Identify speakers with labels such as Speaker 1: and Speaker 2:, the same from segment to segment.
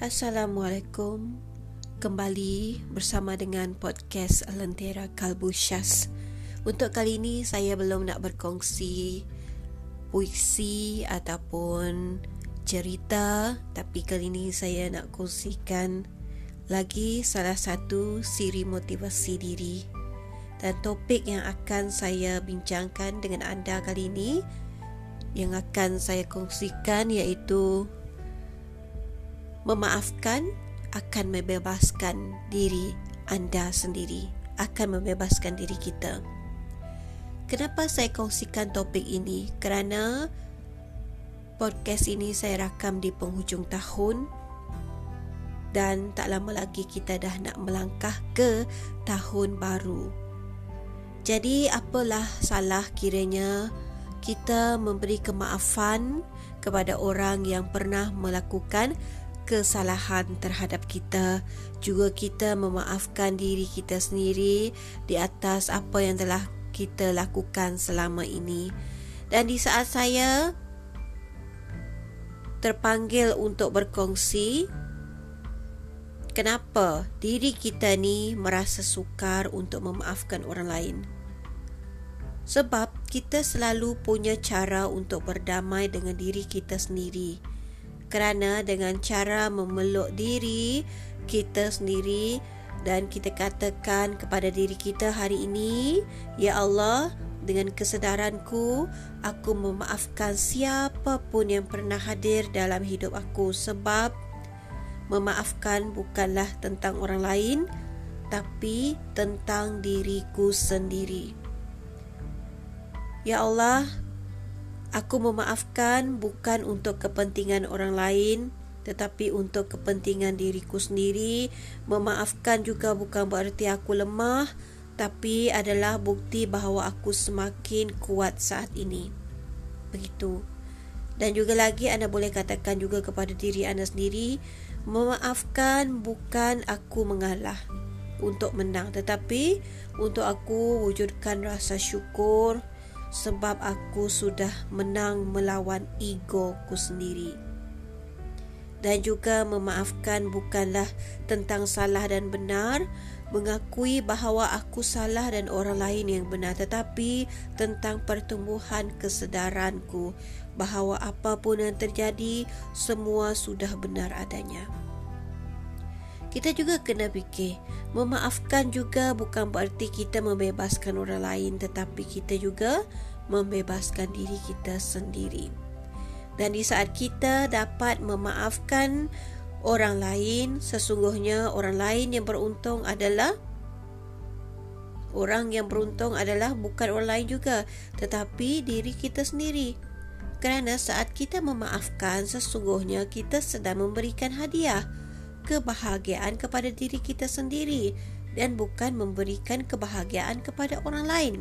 Speaker 1: Assalamualaikum. Kembali bersama dengan podcast Lentera Kalbu Syas Untuk kali ini saya belum nak berkongsi Puisi ataupun cerita Tapi kali ini saya nak kongsikan Lagi salah satu siri motivasi diri. Dan topik yang akan saya bincangkan dengan anda kali ini Yang akan saya kongsikan iaitu memaafkan akan membebaskan diri anda sendiri, akan membebaskan diri kita. Kenapa saya kongsikan topik ini? Kerana podcast ini saya rakam di penghujung tahun dan tak lama lagi kita dah nak melangkah ke tahun baru. Jadi apalah salah kiranya kita memberi kemaafan kepada orang yang pernah melakukan kesalahan terhadap kita. Juga kita memaafkan diri kita sendiri di atas apa yang telah kita lakukan selama ini. Dan di saat saya terpanggil untuk berkongsi kenapa diri kita ni merasa sukar untuk memaafkan orang lain sebab kita selalu punya cara untuk berdamai dengan diri kita sendiri. Kerana dengan cara memeluk diri kita sendiri dan kita katakan kepada diri kita hari ini ya Allah dengan kesedaranku aku memaafkan siapapun yang pernah hadir dalam hidup aku. Sebab memaafkan bukanlah tentang orang lain tapi tentang diriku sendiri ya Allah Aku memaafkan bukan untuk kepentingan orang lain tetapi untuk kepentingan diriku sendiri. Memaafkan juga bukan bererti aku lemah tapi adalah bukti bahawa aku semakin kuat saat ini. Begitu. Dan juga lagi anda boleh katakan juga kepada diri anda sendiri, memaafkan bukan aku mengalah untuk menang tetapi untuk aku wujudkan rasa syukur sebab aku sudah menang melawan egoku sendiri. Dan juga memaafkan bukanlah tentang salah dan benar, mengakui bahawa aku salah dan orang lain yang benar tetapi tentang pertumbuhan kesedaranku bahawa apapun yang terjadi semua sudah benar adanya. Kita juga kena fikir, memaafkan juga bukan berarti kita membebaskan orang lain tetapi kita juga membebaskan diri kita sendiri. Dan di saat kita dapat memaafkan orang lain, sesungguhnya orang lain yang beruntung adalah orang yang beruntung adalah bukan orang lain juga tetapi diri kita sendiri. Kerana saat kita memaafkan, sesungguhnya kita sedang memberikan hadiah kebahagiaan kepada diri kita sendiri dan bukan memberikan kebahagiaan kepada orang lain.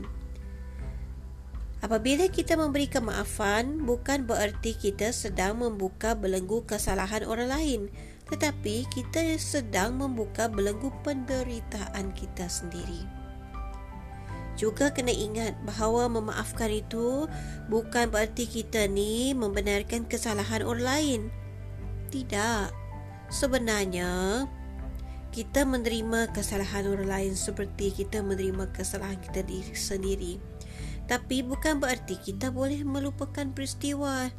Speaker 1: Apabila kita memberi kemaafan, bukan bererti kita sedang membuka belenggu kesalahan orang lain, tetapi kita sedang membuka belenggu penderitaan kita sendiri. Juga kena ingat bahawa memaafkan itu bukan bererti kita ni membenarkan kesalahan orang lain. Tidak. Sebenarnya kita menerima kesalahan orang lain seperti kita menerima kesalahan kita diri sendiri. Tapi bukan berarti kita boleh melupakan peristiwa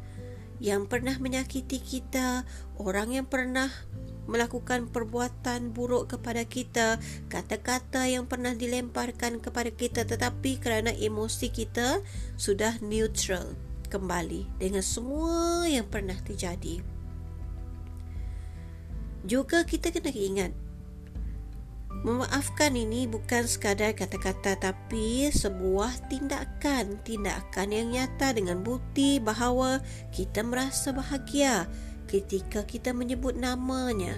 Speaker 1: yang pernah menyakiti kita, orang yang pernah melakukan perbuatan buruk kepada kita, kata-kata yang pernah dilemparkan kepada kita tetapi kerana emosi kita sudah neutral kembali dengan semua yang pernah terjadi. Juga kita kena ingat Memaafkan ini bukan sekadar kata-kata tapi sebuah tindakan. Tindakan yang nyata dengan bukti bahawa kita merasa bahagia Ketika kita menyebut namanya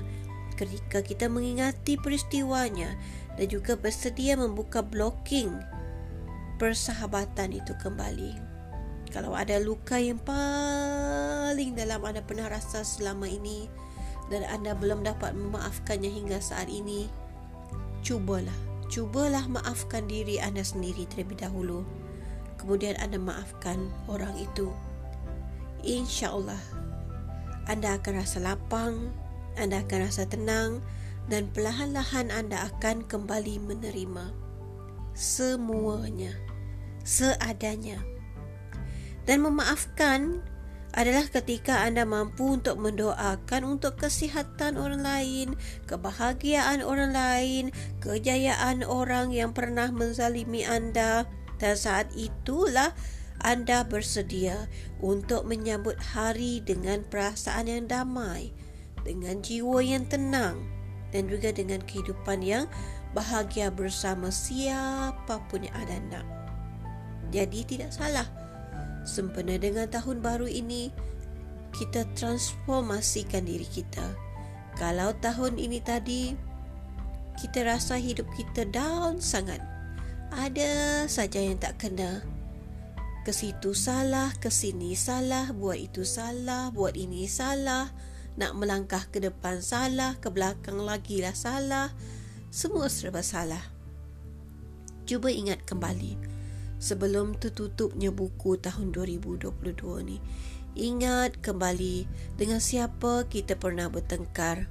Speaker 1: Ketika kita mengingati peristiwanya Dan juga bersedia membuka blocking Persahabatan itu kembali. Kalau ada luka yang paling dalam anda pernah rasa selama ini dan anda belum dapat memaafkannya hingga saat ini, cubalah. Cubalah maafkan diri anda sendiri terlebih dahulu. Kemudian anda maafkan orang itu. insya-Allah anda akan rasa lapang, anda akan rasa tenang dan perlahan-lahan anda akan kembali menerima semuanya seadanya. Dan memaafkan adalah ketika anda mampu untuk mendoakan untuk kesihatan orang lain, kebahagiaan orang lain, kejayaan orang yang pernah menzalimi anda dan saat itulah anda bersedia untuk menyambut hari dengan perasaan yang damai, dengan jiwa yang tenang dan juga dengan kehidupan yang bahagia bersama siapapun yang anda nak. Jadi tidak salah. Sempena dengan tahun baru ini, kita transformasikan diri kita. Kalau tahun ini tadi, kita rasa hidup kita down sangat. Ada saja yang tak kena. Ke situ salah, ke sini salah, buat itu salah, buat ini salah. Nak melangkah ke depan salah, ke belakang lagi lah salah. Semua serba salah. Cuba ingat kembali sebelum tertutupnya buku tahun 2022 ni. Ingat kembali dengan siapa kita pernah bertengkar.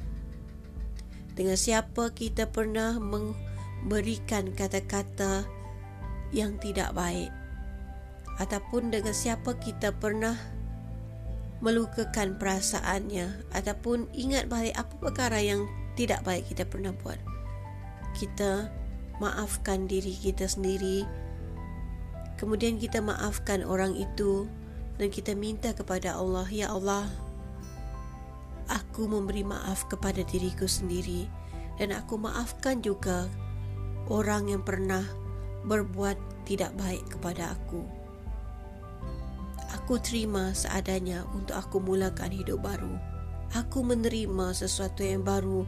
Speaker 1: Dengan siapa kita pernah memberikan kata-kata yang tidak baik. Ataupun dengan siapa kita pernah melukakan perasaannya. Ataupun ingat balik apa perkara yang tidak baik kita pernah buat. Kita maafkan diri kita sendiri Kemudian kita maafkan orang itu dan kita minta kepada Allah, Ya Allah, aku memberi maaf kepada diriku sendiri dan aku maafkan juga orang yang pernah berbuat tidak baik kepada aku. Aku terima seadanya untuk aku mulakan hidup baru. Aku menerima sesuatu yang baru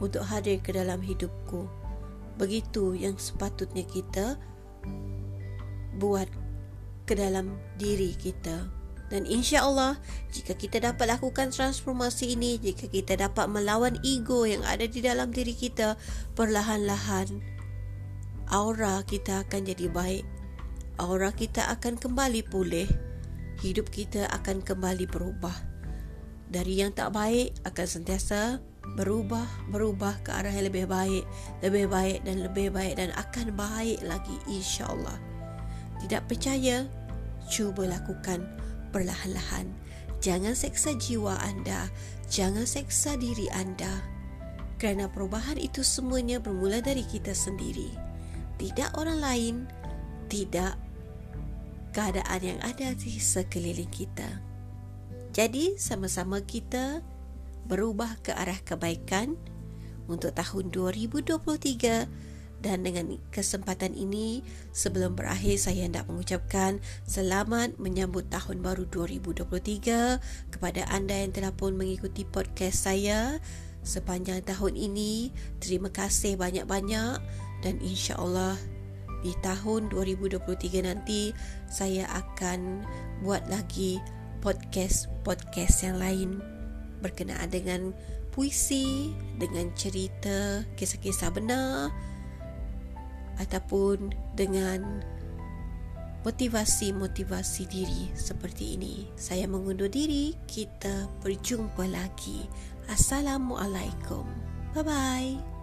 Speaker 1: untuk hadir ke dalam hidupku. Begitu yang sepatutnya kita buat ke dalam diri kita. Dan insya Allah, jika kita dapat lakukan transformasi ini, jika kita dapat melawan ego yang ada di dalam diri kita, perlahan-lahan aura kita akan jadi baik. Aura kita akan kembali pulih. Hidup kita akan kembali berubah. Dari yang tak baik akan sentiasa berubah, berubah ke arah yang lebih baik, lebih baik dan lebih baik dan akan baik lagi insya Allah. Tidak percaya? Cuba lakukan perlahan-lahan. Jangan seksa jiwa anda. Jangan seksa diri anda. Kerana perubahan itu semuanya bermula dari kita sendiri. Tidak orang lain. Tidak keadaan yang ada di sekeliling kita. Jadi, sama-sama kita berubah ke arah kebaikan untuk tahun 2023 dan dengan kesempatan ini sebelum berakhir saya hendak mengucapkan selamat menyambut tahun baru 2023 kepada anda yang telah pun mengikuti podcast saya sepanjang tahun ini. Terima kasih banyak-banyak dan insya-Allah di tahun 2023 nanti saya akan buat lagi podcast-podcast yang lain berkenaan dengan puisi dengan cerita kisah-kisah benar ataupun dengan motivasi-motivasi diri seperti ini. Saya mengundur diri, kita berjumpa lagi. Assalamualaikum. Bye-bye.